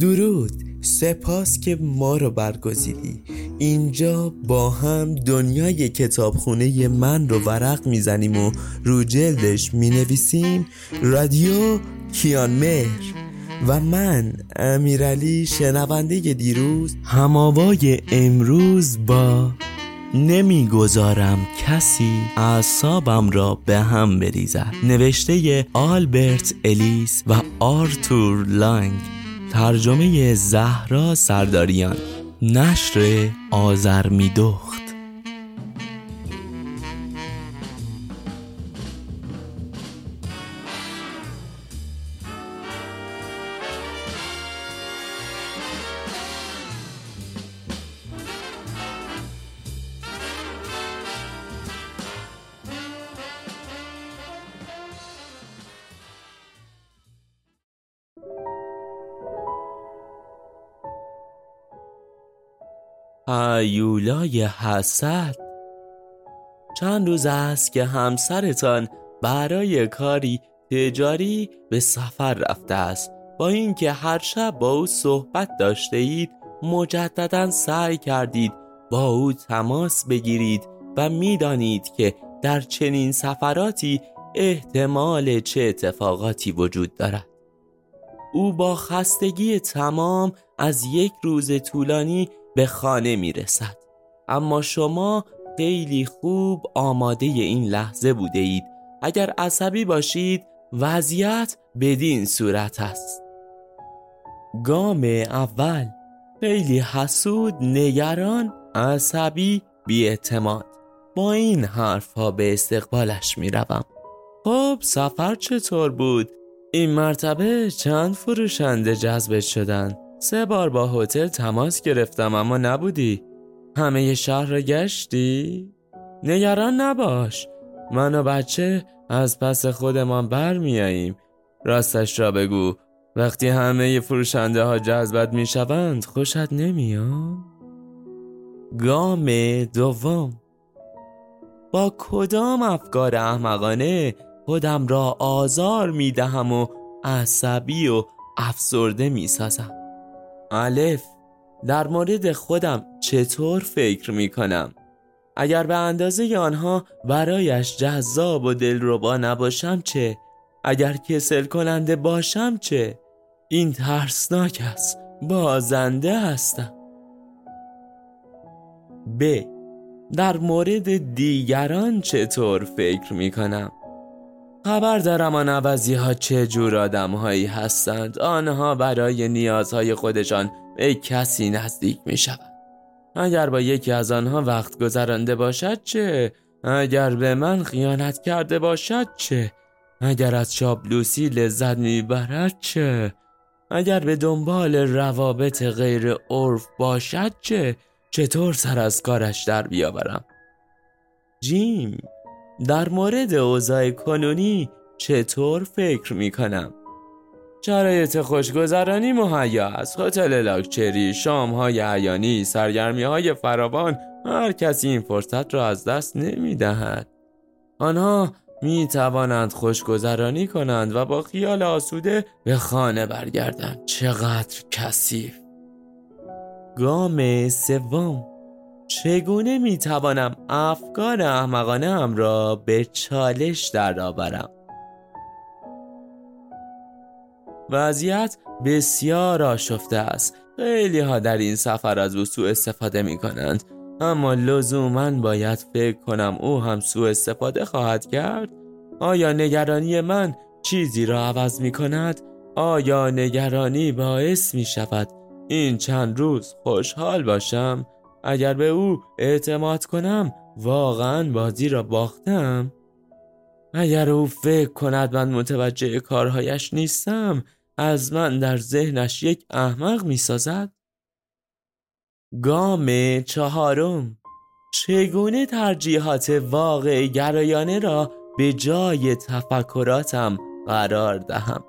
درود. سپاس که ما رو برگزیدی. اینجا با هم دنیای کتابخونه من رو ورق می‌زنیم و رو جلدش می‌نویسیم. رادیو کیان مهر و من امیرعلی شنونده دیروز. هماوای امروز با نمی‌گذارم کسی اعصابم را به هم بریزد. نوشته آلبرت الیس و آرتور لانگ. ترجمه زهرا سرداریان. نشر آزرمیدخت ایولای حسد. چند روز است که همسرتان برای کاری تجاری به سفر رفته است. با اینکه هر شب با او صحبت داشته اید مجددا سعی کردید با او تماس بگیرید و می‌دانید که در چنین سفراتی احتمال چه اتفاقاتی وجود دارد. او با خستگی تمام از یک روز طولانی به خانه می رسد اما شما خیلی خوب آماده این لحظه بوده اید. اگر عصبی باشید وضعیت بدین صورت است. گام اول. خیلی حسود نگران عصبی اعتماد با این حرف ها به استقبالش می روم. خب سفر چطور بود؟ این مرتبه چند فروشنده جذبت شدن؟ سه بار با هتل تماس گرفتم اما نبودی. همه شهر را گشتی؟ نگران نباش. من و بچه از پس خودمان برمیاییم. راستش را بگو. وقتی همه فروشنده ها جذبت می شوند خوشت نمیاد؟ گام دوم. با کدام افکار احمقانه خودم را آزار می دهم و عصبی و افسرده می سازم الف. در مورد خودم چطور فکر می کنم اگر به اندازه آنها برایش جذاب و دلربا نباشم چه؟ اگر کسل کننده باشم چه؟ این ترسناک است بازنده هستم. ب. در مورد دیگران چطور فکر می کنم خبر دارم آن عوضی ها چه جور آدم هایی هستند آنها برای نیازهای خودشان به کسی نزدیک می شود اگر با یکی از آنها وقت گذرانده باشد چه؟ اگر به من خیانت کرده باشد چه؟ اگر از چابلوسی لذت می‌برد چه؟ اگر به دنبال روابط غیر عرف باشد چه؟ چطور سر از کارش در بیاورم؟ جیم در مورد اوضاع کنونی چطور فکر می کنم؟ شرایط خوشگذرانی مهیا است. هتل لاکچری شام های عیانی سرگرمی های فراوان هر کسی این فرصت را از دست نمی دهد آنها می توانند خوشگذرانی کنند و با خیال آسوده به خانه برگردند. چقدر کثیف! گام سوم چگونه می توانم افکار احمقانه هم را به چالش درآورم وضعیت بسیار آشفته است خیلی ها در این سفر از او سوء استفاده می کنند اما لزوما باید فکر کنم او هم سوء استفاده خواهد کرد آیا نگرانی من چیزی را عوض می کند؟ آیا نگرانی باعث می شود این چند روز خوشحال باشم؟ اگر به او اعتماد کنم واقعا بازی را باختم. اگر او فکر کند من متوجه کارهایش نیستم از من در ذهنش یک احمق می سازد گام چهارم. چگونه ترجیحات واقع گرایانه را به جای تفکراتم قرار دهم؟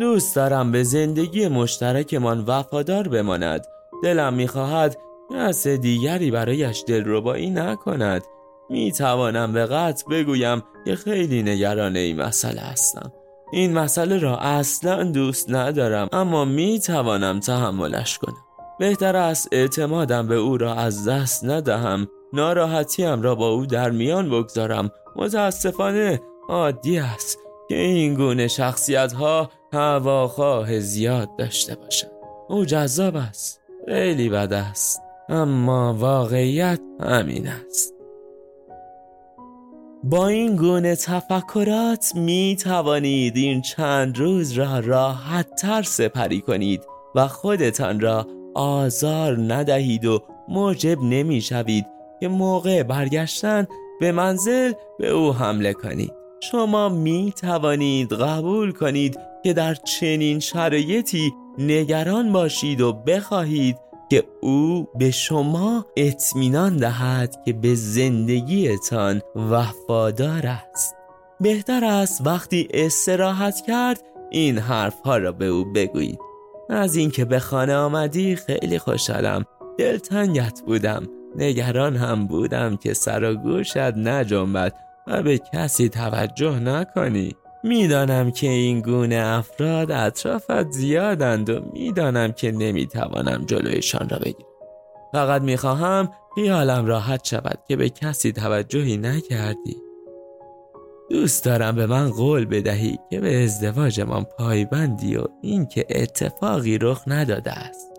دوست دارم به زندگی مشترکمان وفادار بماند. دلم می‌خواهد کس دیگری برایش دلربایی نکند. می توانم به قطع بگویم که خیلی نگران این مسئله هستم. این مسئله را اصلا دوست ندارم اما می توانم تحملش کنم. بهتر است اعتمادم به او را از دست ندهم. ناراحتیم را با او در میان بگذارم. متاسفانه عادی است. که این گونه شخصیت ها هواخواه زیاد داشته باشند. او جذاب است. خیلی بد است. اما واقعیت همین است. با این گونه تفکرات می توانید این چند روز را راحت تر سپری کنید و خودتان را آزار ندهید و موجب نمی شوید که موقع برگشتن به منزل به او حمله کنید. شما می توانید قبول کنید که در چنین شرایطی نگران باشید و بخواهید که او به شما اطمینان دهد که به زندگیتان وفادار است. بهتر است وقتی استراحت کرد این حرفها را به او بگویید. از اینکه به خانه آمدی خیلی خوشحالم. دلتنگت بودم. نگران هم بودم که سر و گوشت نجنبد. و به کسی توجه نکنی. می‌دانم که این گونه افراد اطرافت زیادند و می‌دانم که نمی‌توانم جلویشان را بگیرم. فقط می‌خواهم خیالم راحت شود که به کسی توجهی نکردی. دوست دارم به من قول بدهی که به ازدواجمان پایبندی و اینکه اتفاقی رخ نداده است.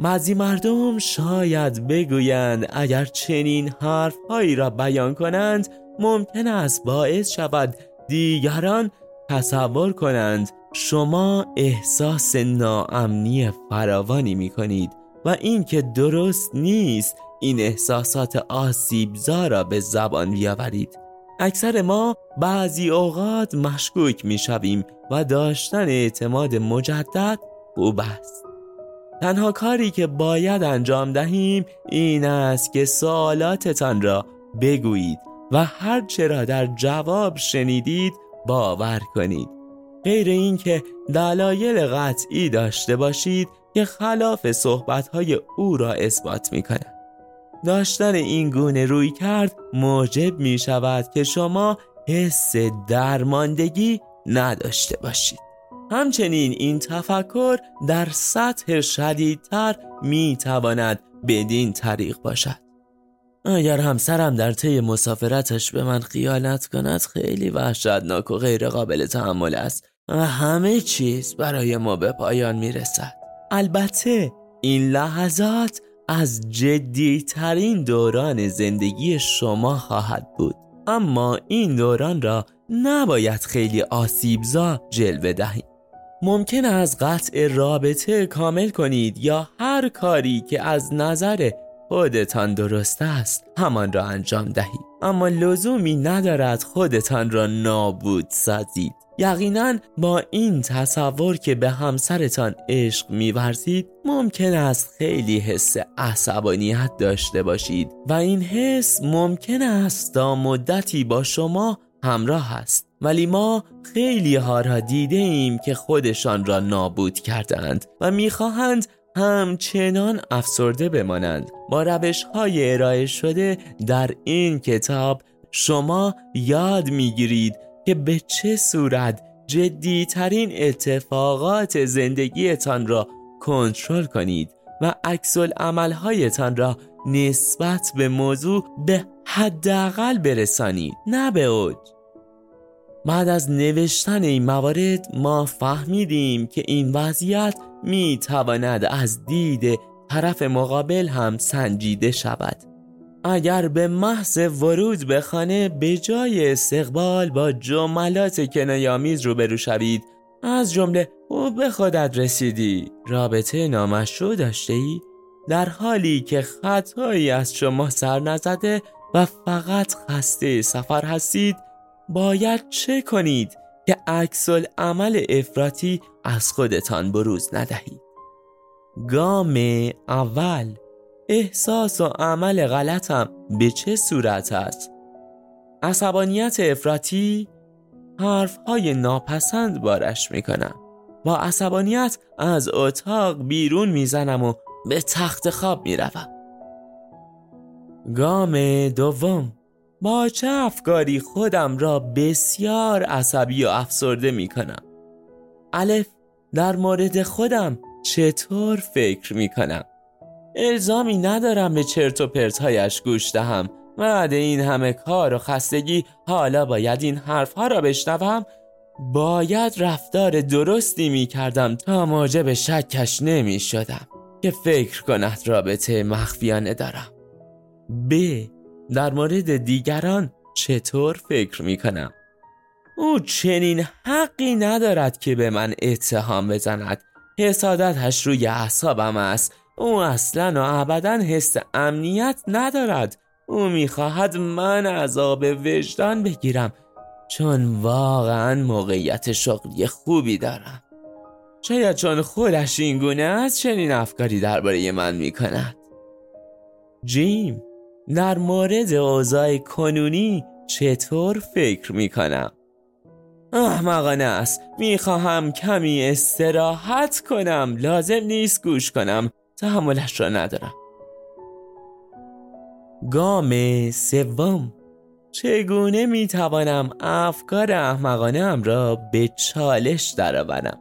بعضی مردم شاید بگویند اگر چنین حرفهایی را بیان کنند ممکن است باعث شود دیگران تصور کنند شما احساس ناامنی فراوانی می کنید و اینکه درست نیست این احساسات آسیبزا را به زبان بیاورید. اکثر ما بعضی اوقات مشکوک می شویم و داشتن اعتماد مجدد خوب است تنها کاری که باید انجام دهیم این است که سوالاتتان را بگویید. و هر چرا در جواب شنیدید باور کنید. غیر اینکه دلایل قطعی داشته باشید که خلاف صحبتهای او را اثبات می کند. داشتن این گونه روی کرد موجب می شود که شما حس درماندگی نداشته باشید. همچنین این تفکر در سطح شدیدتر می تواند بدین طریق باشد. اگر همسرم در طی مسافرتش به من خیانت کند خیلی وحشتناک و غیر قابل تحمل است. و همه چیز برای ما به پایان می رسد البته این لحظات از جدی ترین دوران زندگی شما خواهد بود. اما این دوران را نباید خیلی آسیبزا جلوه دهیم ممکن از قطع رابطه کامل کنید یا هر کاری که از نظر خودتان درست است. همان را انجام دهید. اما لزومی ندارد خودتان را نابود سازید. یقینا با این تصور که به همسرتان عشق میورزید ممکن است خیلی حس عصبانیت داشته باشید و این حس ممکن است تا مدتی با شما همراه است. ولی ما خیلی ها را دیده ایم که خودشان را نابود کردند و می‌خواهند همچنان افسرده بمانند. با روش های ارائه شده در این کتاب شما یاد می‌گیرید که به چه صورت جدیترین اتفاقات زندگیتان را کنترل کنید و عکس عملهایتان را نسبت به موضوع به حداقل برسانید. نه به اوج. بعد از نوشتن این موارد ما فهمیدیم که این وضعیت می تواند از دید طرف مقابل هم سنجیده شود اگر به محض ورود به خانه به جای استقبال با جملات کنایامیز روبرو شوید از جمله او به خودت رسیدی رابطه نامشروع داشته ای؟ در حالی که خطایی از شما سر نزده و فقط خسته سفر هستید باید چه کنید که عکس عمل افراطی از خودتان بروز ندهید. گام اول. احساس و عمل غلطم به چه صورت است؟ عصبانیت افراطی حرفهای ناپسند بارش می‌کنم. با عصبانیت از اتاق بیرون می‌زنم و به تخت خواب می‌روم. گام دوم. با چه افکاری خودم را بسیار عصبی و افسرده می کنم؟ الف در مورد خودم چطور فکر می کنم؟ الزامی ندارم به چرت و پرتهایش گوش دهم. بعد این همه کار و خستگی حالا باید این حرفها را بشنوم. باید رفتار درستی می کردم تا موجب شکش نمی شدم که فکر کند رابطه مخفیانه دارم. ب. در مورد دیگران چطور فکر می کنم او چنین حقی ندارد که به من اتهام بزند. حسادتش روی اعصابم است. او اصلا و ابدا حس امنیت ندارد. او می‌خواهد من عذاب وجدان بگیرم چون واقعا موقعیت شغلی خوبی دارم. شاید چون خودش این گونه است چنین افکاری درباره من می‌کند. جیم در مورد اوضاع کنونی چطور فکر می‌کنم؟ احمقانه است. می‌خواهم کمی استراحت کنم. لازم نیست گوش کنم. تحملش را ندارم. گام سوم. چگونه می‌توانم افکار احمقانه را به چالش درآورم؟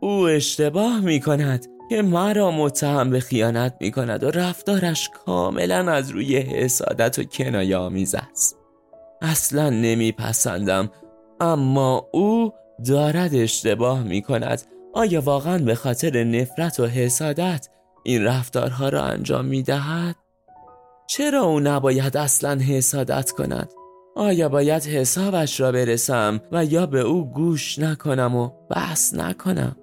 او اشتباه می کند که مرا متهم به خیانت می کند و رفتارش کاملا از روی حسادت و کنایه آمیز است اصلا نمیپسندم اما او دارد اشتباه می کند آیا واقعا به خاطر نفرت و حسادت این رفتارها را انجام می دهد؟ چرا او نباید اصلا حسادت کند؟ آیا باید حسابش را برسم و یا به او گوش نکنم و بحث نکنم؟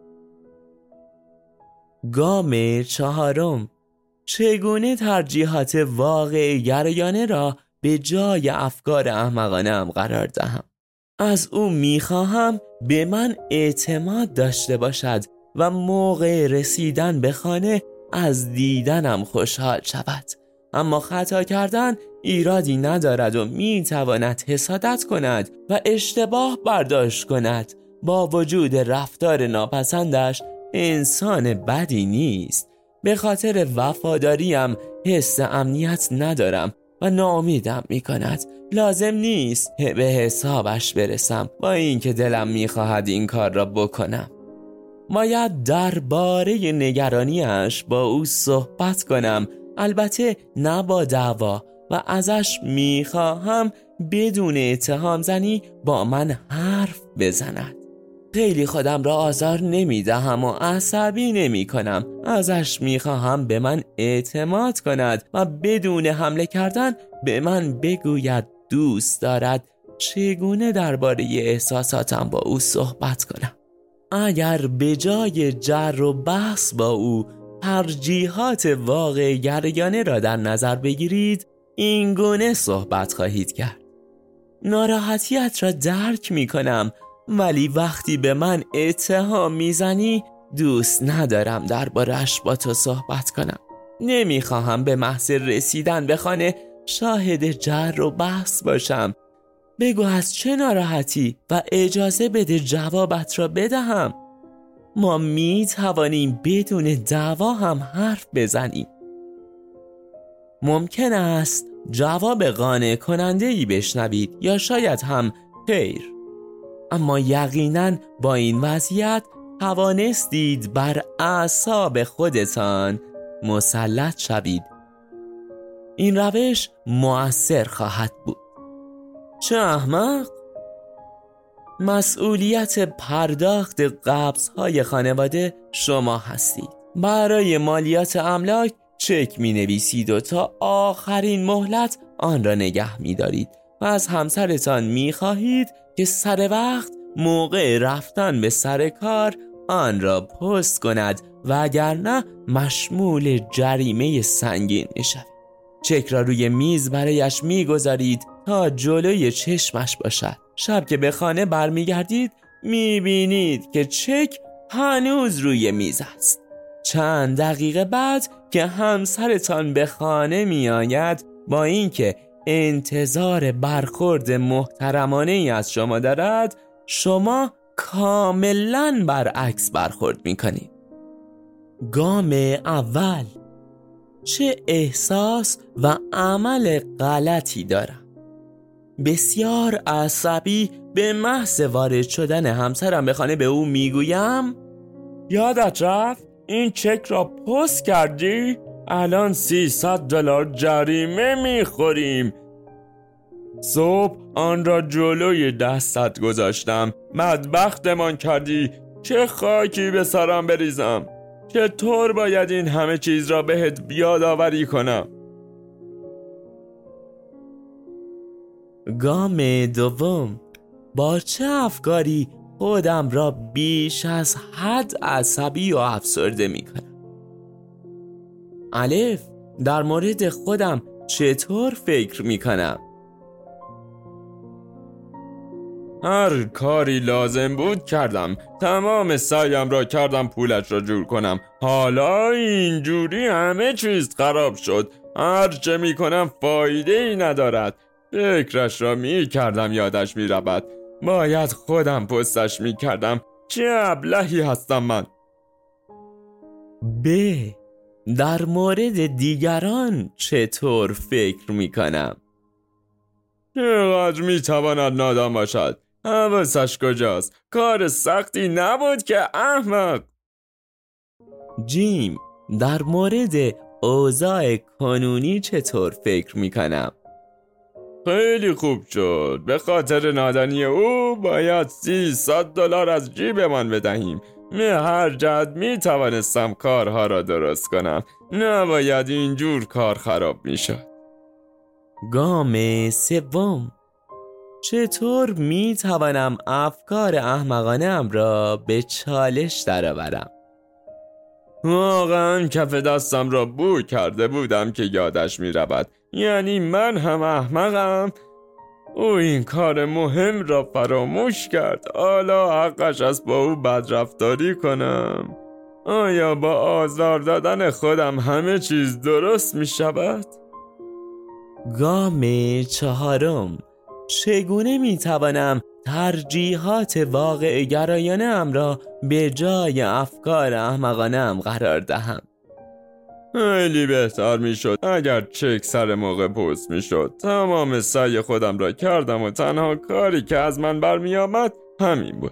گام چهارم. چگونه ترجیحات واقع گریانه را به جای افکار احمقانه هم قرار دهم؟ از او می‌خواهم به من اعتماد داشته باشد و موقع رسیدن به خانه از دیدنم خوشحال شود. اما خطا کردن ایرادی ندارد و می‌تواند حسادت کند و اشتباه برداشت کند. با وجود رفتار ناپسندش انسان بدی نیست. به خاطر وفاداریم حس امنیت ندارم و ناامیدم می کند لازم نیست به حسابش برسم. با اینکه دلم می‌خواهد این کار را بکنم. باید درباره نگرانیش با او صحبت کنم. البته نه با دعوا و ازش می‌خواهم بدون اتهام زنی با من حرف بزند. خیلی خودم را آزار نمی دهم و عصبی نمی کنم ازش می خواهم به من اعتماد کند و بدون حمله کردن به من بگوید دوست دارد چگونه درباره احساساتم با او صحبت کنم. اگر به جای جر و بحث با او ترجیحات واقع گریانه را در نظر بگیرید این گونه صحبت خواهید کرد. ناراحتیت را درک می کنم ولی وقتی به من اتهام می‌زنی دوست ندارم دربارش با تو صحبت کنم. نمی‌خواهم به محض رسیدن به خانه شاهد جر و بحث باشم. بگو از چه ناراحتی و اجازه بده جوابت را بدهم. ما می توانیم بدون دعوا هم حرف بزنیم. ممکن است جواب قانع کننده ای بشنوید یا شاید هم خیر. اما یقینا با این وضعیت توانستید بر اعصاب خودتان مسلط شوید. این روش مؤثر خواهد بود. چه احمق؟ مسئولیت پرداخت قبض های خانواده شما هستید. برای مالیات املاک چک می نویسید و تا آخرین مهلت آن را نگه می دارید و از همسرتان می خواهید که سر وقت موقع رفتن به سر کار آن را پست کند و اگر نه مشمول جریمه سنگین می شود چک را روی میز برایش می‌گذارید تا جلوی چشمش باشد. شب که به خانه برمیگردید می‌بینید که چک هنوز روی میز است. چند دقیقه بعد که همسرتان به خانه میآید با اینکه انتظار برخورد محترمانه ای از شما دارد. شما کاملا برعکس برخورد می‌کنید گام اول. چه احساس و عمل غلطی دارم؟ بسیار عصبی به محض وارد شدن همسرم به خانه به او می‌گویم یادت رفت؟ این چک را پست کردی؟ الان 300 دلار جریمه می‌خوریم. صبح آن را جلوی دستت گذاشتم. بدبختمان کردی. چه خاکی به سرم بریزم. چطور باید این همه چیز را بهت بیادآوری کنم؟ گام دوم. با چه افکاری خودم را بیش از حد عصبی و افسرده می الف در مورد خودم چطور فکر می کنم هر کاری لازم بود کردم. تمام سعیم را کردم پولش را جور کنم. حالا اینجوری همه چیز خراب شد. هر چه می کنم فایده ای ندارد. فکرش را می کردم یادش می رود باید خودم پستش می کردم چه ابلهی هستم من؟ ب در مورد دیگران چطور فکر می کنم چقدر می تواند نادان باشد؟ حواسش کجاست؟ کار سختی نبود که احمق! جیم در مورد اوضاع کنونی چطور فکر می کنم خیلی خوب شد. به خاطر نادانی او باید سیصد دلار از جیبمان بدهیم. نه هر جد می توانستم کارها را درست کنم. نباید اینجور کار خراب می شد گام سوم. چطور می توانم افکار احمقانه ام را به چالش درآورم؟ واقعا کف دستم را بو کرده بودم که یادش می رود یعنی من هم احمقم. او این کار مهم را فراموش کرد. حالا حقش است با او بدرفتاری کنم. آیا با آزار دادن خودم همه چیز درست می شود؟ گام چهارم. چگونه می توانم ترجیحات واقع گرایانه را به جای افکار احمقانه قرار دهم؟ خیلی بهتر می‌شد. اگر چک سر موقع پست می‌شد. تمام سعی خودم را کردم و تنها کاری که از من برمیآمد همین بود.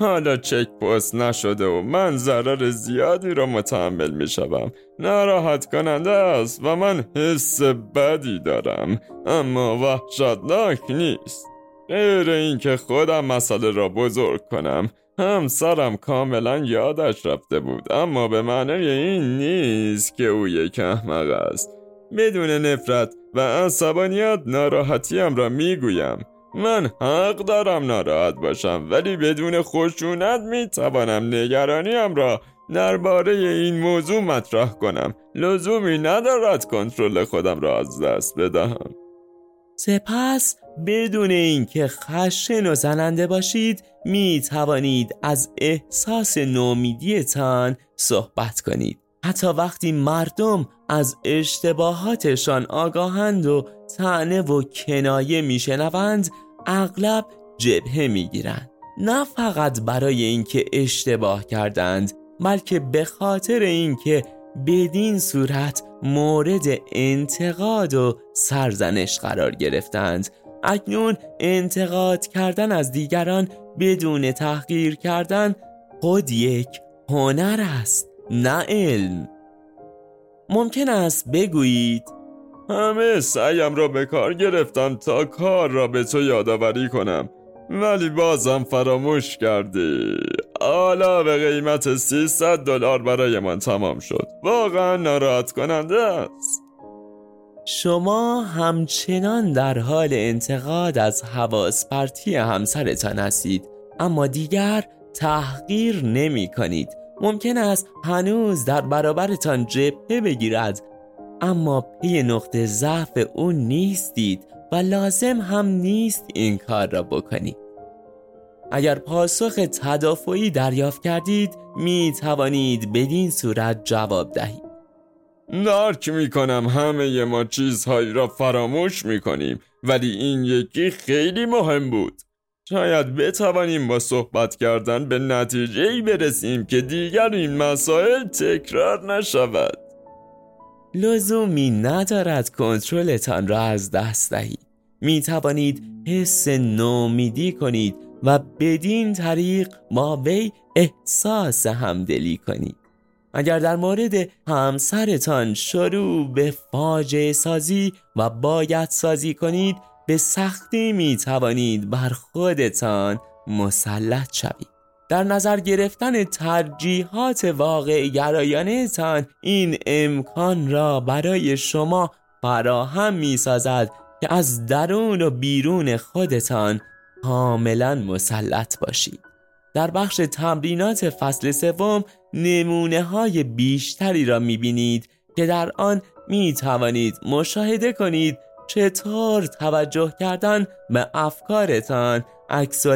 حالا چک پست نشده و من ضرر زیادی را متحمل می شوم ناراحت کننده است و من حس بدی دارم. اما وحشتناک نیست. غیر اینکه خودم مسئله را بزرگ کنم. همسرم کاملا یادش رفته بود اما به معنی این نیست که او یک احمق است. بدون نفرت و عصبانیت ناراحتیم را می‌گویم. من حق دارم ناراحت باشم ولی بدون خشونت می‌توانم نگرانیم را درباره این موضوع مطرح کنم. لزومی ندارد کنترل خودم را از دست بدهم. سپس بدون اینکه خشن و زننده باشید می توانید از احساس نومیدیتان صحبت کنید. حتی وقتی مردم از اشتباهاتشان آگاهند و تعنه و کنایه میشنوند اغلب جبهه می‌گیرند. نه فقط برای اینکه اشتباه کردند بلکه به خاطر اینکه بدین صورت مورد انتقاد و سرزنش قرار گرفتند. اکنون انتقاد کردن از دیگران بدون تحقیر کردن خود یک هنر است نه علم. ممکن است بگویید همه سعیم را به کار گرفتم تا کار را به تو یادآوری کنم ولی بازم فراموش کردی. حالا به قیمت 300 دلار برای من تمام شد. واقعا ناراحت کننده است. شما همچنان در حال انتقاد از حواس پرتی همسرتان هستید اما دیگر تحقیر نمی کنید. ممکن است هنوز در برابرتان جبهه بگیرد اما پی نقطه ضعف او نیستید و لازم هم نیست این کار را بکنید. اگر پاسخ تدافعی دریافت کردید می توانید بدین صورت جواب دهید. درک می کنم همه ما چیزهایی را فراموش می کنیم ولی این یکی خیلی مهم بود. شاید بتوانیم با صحبت کردن به نتیجه ای برسیم که دیگر این مسائل تکرار نشود. لزومی ندارد کنترلتان را از دست دهید. می توانید حس نومیدی کنید و بدین طریق با وی احساس همدلی کنید اگر در مورد همسرتان شروع به فاجعه سازی و باید سازی کنید به سختی می توانید بر خودتان مسلط شوید. در نظر گرفتن ترجیحات واقع گرایانه تان این امکان را برای شما فراهم می سازد که از درون و بیرون خودتان کاملا مسلط باشید. در بخش تمرینات فصل سوم نمونه های بیشتری را می بینید که در آن می توانید مشاهده کنید چطور توجه کردن به افکارتان عکس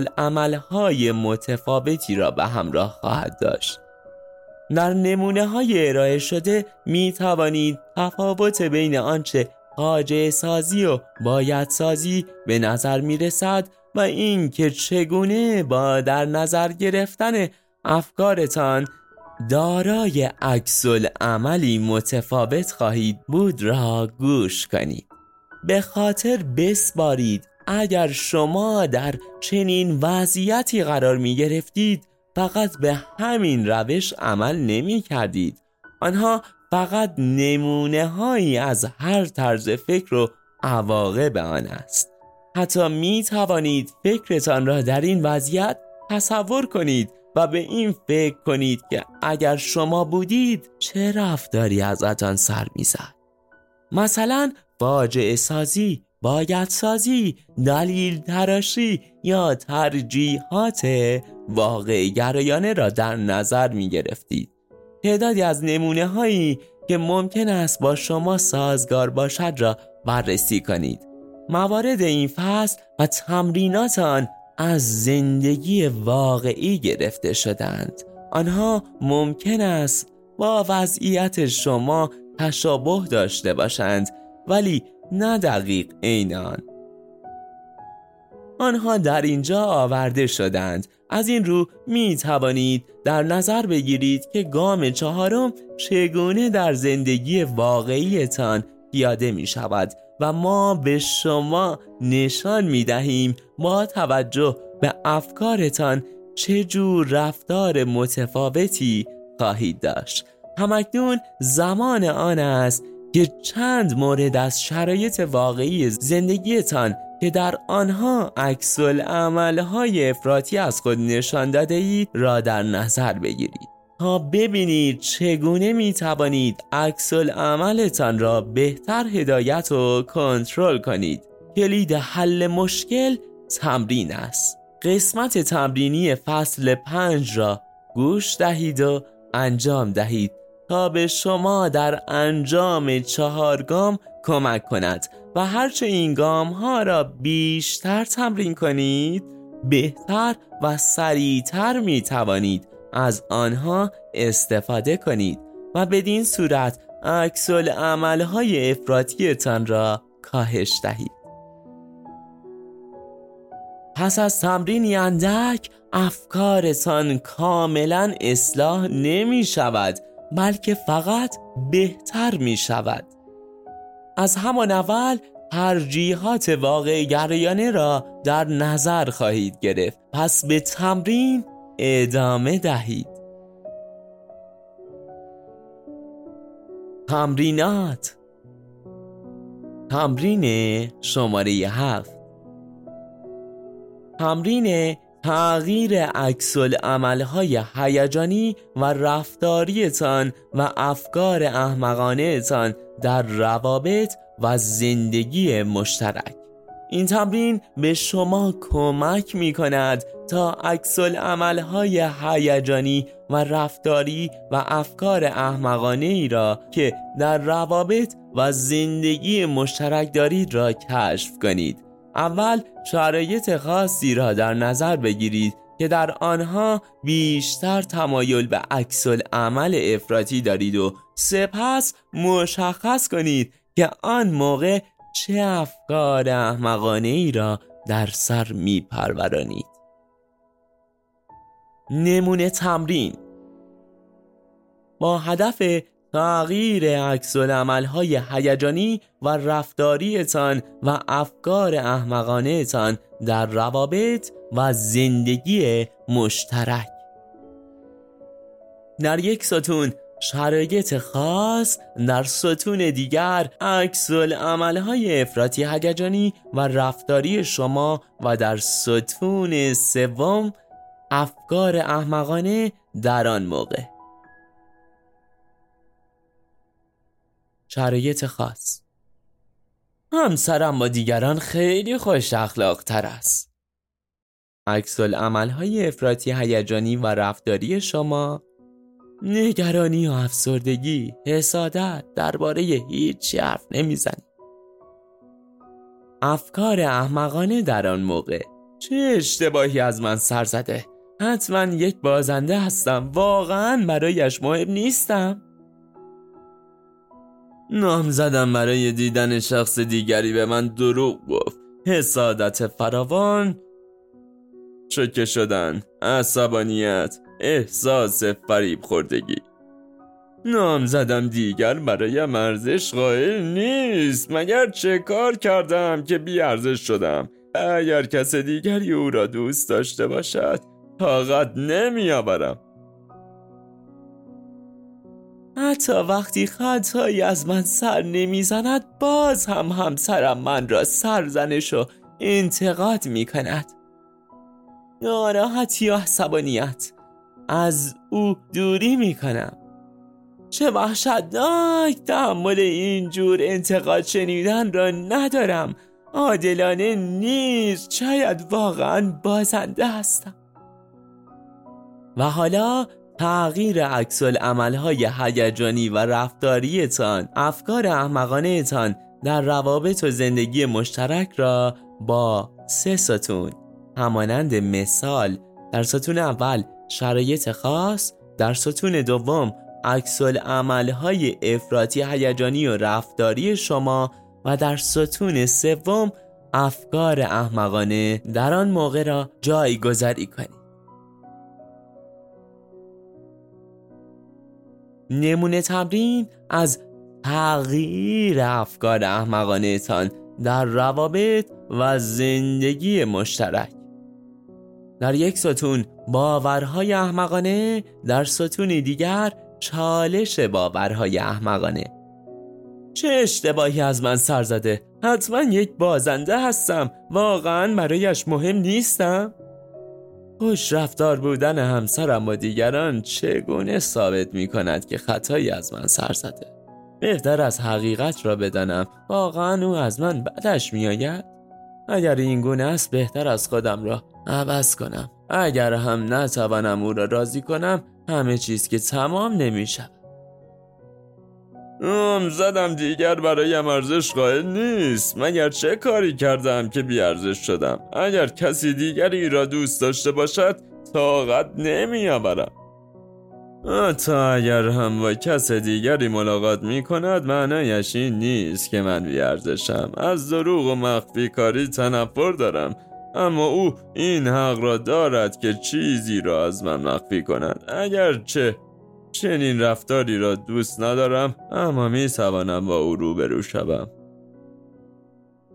های متفاوتی را به همراه خواهد داشت. در نمونه های ارائه شده می توانید تفاوت بین آنچه حاجه سازی و باید سازی به نظر می رسد و اینکه چگونه با در نظر گرفتن افکارتان دارای عکس عملی متفاوت خواهید بود را گوش کنید. به خاطر بسپارید اگر شما در چنین وضعیتی قرار می گرفتید فقط به همین روش عمل نمی کردید آنها فقط نمونه هایی از هر طرز فکر و عواقب آن است. حتی می توانید فکرتان را در این وضعیت تصور کنید و به این فکر کنید که اگر شما بودید چه رفتاری ازتان سر می‌زد. مثلا فاجعه سازی باید سازی دلیل تراشی یا ترجیحات واقع گرایانه را در نظر می گرفتید تعدادی از نمونه هایی که ممکن است با شما سازگار باشد را بررسی کنید. موارد این فصل و تمرینات آن از زندگی واقعی گرفته شدند. آنها ممکن است با وضعیت شما تشابه داشته باشند ولی نه دقیق عین آن. آنها در اینجا آورده شدند. از این رو می توانید در نظر بگیرید که گام چهارم چگونه در زندگی واقعیتان پیاده می شود. و ما به شما نشان می دهیم با توجه به افکارتان چه جور رفتار متفاوتی خواهید داشت. همکنون زمان آن است که چند مورد از شرایط واقعی زندگیتان که در آنها عکس های افراطی از خود نشان داده اید را در نظر بگیرید. تا ببینید چگونه می توانید عکس عملتان را بهتر هدایت و کنترل کنید. کلید حل مشکل تمرین است. قسمت تمرینی فصل پنج را گوش دهید و انجام دهید تا به شما در انجام چهار گام کمک کند و هرچه این گام ها را بیشتر تمرین کنید بهتر و سریعتر می توانید از آنها استفاده کنید و بدین صورت عکس های افراطیتان را کاهش دهید. پس از تمرینی اندک افکارتان کاملا اصلاح نمی شود بلکه فقط بهتر می شود از همان اول ترجیحات واقع گرایانه را در نظر خواهید گرفت. پس به تمرین ادامه دهید. تمرینات. تمرین شماره هفت. تمرین تغییر عکس عملهای هیجانی و رفتاریتان و افکار احمقانه تان در روابط و زندگی مشترک. این تمرین به شما کمک می کند تا عکس عملهای هیجانی و رفتاری و افکار احمقانه ای را که در روابط و زندگی مشترک دارید را کشف کنید. اول شرایط خاصی را در نظر بگیرید که در آنها بیشتر تمایل به عکس عمل افراطی دارید و سپس مشخص کنید که آن موقع چه افکار احمقانه ای را در سر می پرورانید نمونه تمرین با هدف تغییر عکس های هیجانی و رفتاریتان و افکار احمقانهتان در روابط و زندگی مشترک. در یک ستون شرایط خاص در ستون دیگر عکس های افراطی هیجانی و رفتاری شما و در ستون سوم افکار احمقانه در آن موقع. شرایط خاص. همسرم با دیگران خیلی خوش اخلاق تر است. عکس های افراطی هیجانی و رفتاری شما نگرانی و افسردگی حسادت درباره هیچ حرف نمی‌زنی. افکار احمقانه در آن موقع. چه اشتباهی از من سر زده. حتما یک بازنده هستم. واقعا برایش مهم نیستم. نام زدم برای دیدن شخص دیگری. به من دروغ گفت. حسادت فراوان. چکه شدن. عصبانیت. احساس فریب خوردگی. نام زدم دیگر برای ارزش قائل نیست. مگر چه کار کردم که بی ارزش شدم؟ اگر کس دیگری او را دوست داشته باشد طاقت نمیآورم. حتی وقتی خطایی از من سر نمی‌زند باز هم همسرم من را سرزنش و انتقاد می کند ناراحتی و عصبانیت. از او دوری می کنم چه وحشتناک تحمل اینجور انتقاد شنیدن را ندارم. عادلانه نیست شاید واقعا بازنده هستم. و حالا تغییر عکس های هیجانی و رفتاریتان افکار احمقانه تان در روابط و زندگی مشترک را با سه ستون همانند مثال در ستون اول شرایط خاص در ستون دوم عکس های افراطی هیجانی و رفتاری شما و در ستون سوم افکار احمقانه در آن موقع را جایگذاری کنید. نمونه تمرین از تغییر افکار احمقانه تان در روابط و زندگی مشترک. در یک ستون باورهای احمقانه در ستونی دیگر چالش باورهای احمقانه. چه اشتباهی از من سر زده؟ حتما یک بازنده هستم. واقعا برایش مهم نیستم. خوش رفتار بودن همسرم با دیگران چگونه ثابت می کند که خطایی از من سر زده؟ بهتر از حقیقت را بدانم. واقعا او از من بدش می آید. اگر این گونه است بهتر از خودم را عوض کنم. اگر هم نتوانم او را راضی کنم همه چیز که تمام نمی شود ام زدم دیگر برایم ارزش قائل نیست. مگر چه کاری کردم که بیارزش شدم؟ اگر کسی دیگری را دوست داشته باشد طاقت نمیآورم. حتی اگر هم با کس دیگری ملاقات می کند معنایش این نیست که من بیارزشم. از دروغ و مخفی کاری تنفر دارم. اما او این حق را دارد که چیزی را از من مخفی کند. اگرچه چنین رفتاری را دوست ندارم اما می توانم با او روبرو شوم.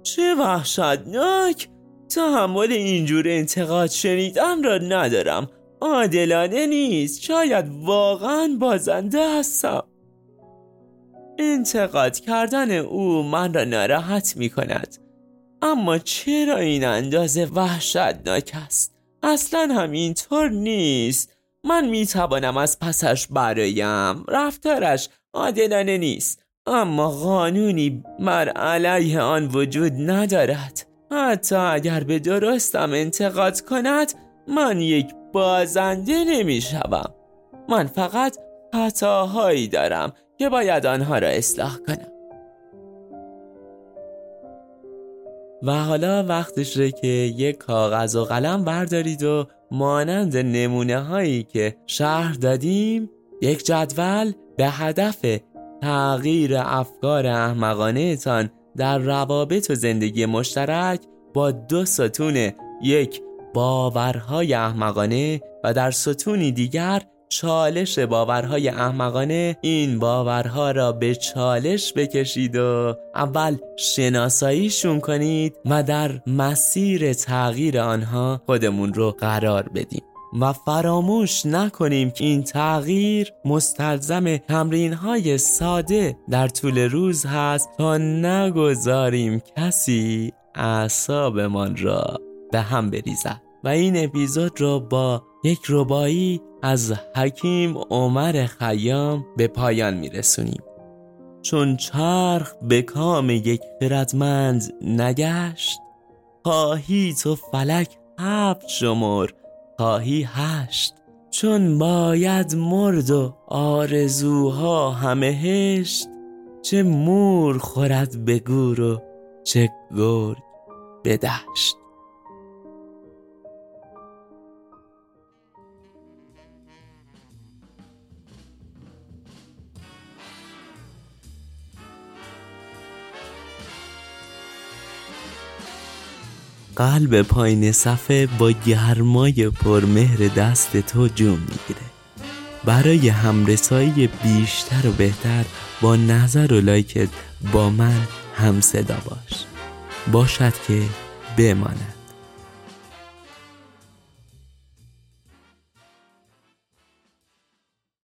چه وحشتناک! تحمل اینجور انتقاد شنیدن را ندارم. عادلانه نیست. شاید واقعا بازنده هستم. انتقاد کردن او من را ناراحت می کند. اما چرا این اندازه وحشتناک است؟ اصلا همینطور نیست. من می توانم از پسش برایم. رفتارش عادلانه نیست. اما قانونی بر علیه آن وجود ندارد. حتی اگر به درستم انتقاد کند من یک بازنده نمی شوم من فقط خطاهایی دارم که باید آنها را اصلاح کنم. و حالا وقتشه که یک کاغذ و قلم بردارید و مانند نمونه هایی که شهر دادیم یک جدول به هدف تغییر افکار احمقانه تان در روابط و زندگی مشترک با دو ستون یک باورهای احمقانه و در ستونی دیگر چالش باورهای احمقانه این باورها را به چالش بکشید و اول شناساییشون کنید و در مسیر تغییر آنها خودمون رو قرار بدیم و فراموش نکنیم که این تغییر مستلزم تمرین های ساده در طول روز هست تا نگذاریم کسی اعصابمان را به هم بریزد. و این اپیزود را با یک ربایی از حکیم عمر خیام به پایان میرسونیم. چون چرخ به کام یک خردمند نگشت خواهی تو فلک هفت شمر خواهی هشت. چون باید مرد و آرزوها همه هشت چه مور خورد به گور و چه گرگ به دشت. قلب پایین صفحه با گرمای پرمهر دست تو جون می‌گیره. برای همرسایی بیشتر و بهتر با نظر و لایکت با من هم صدا باش. باشد که بماند.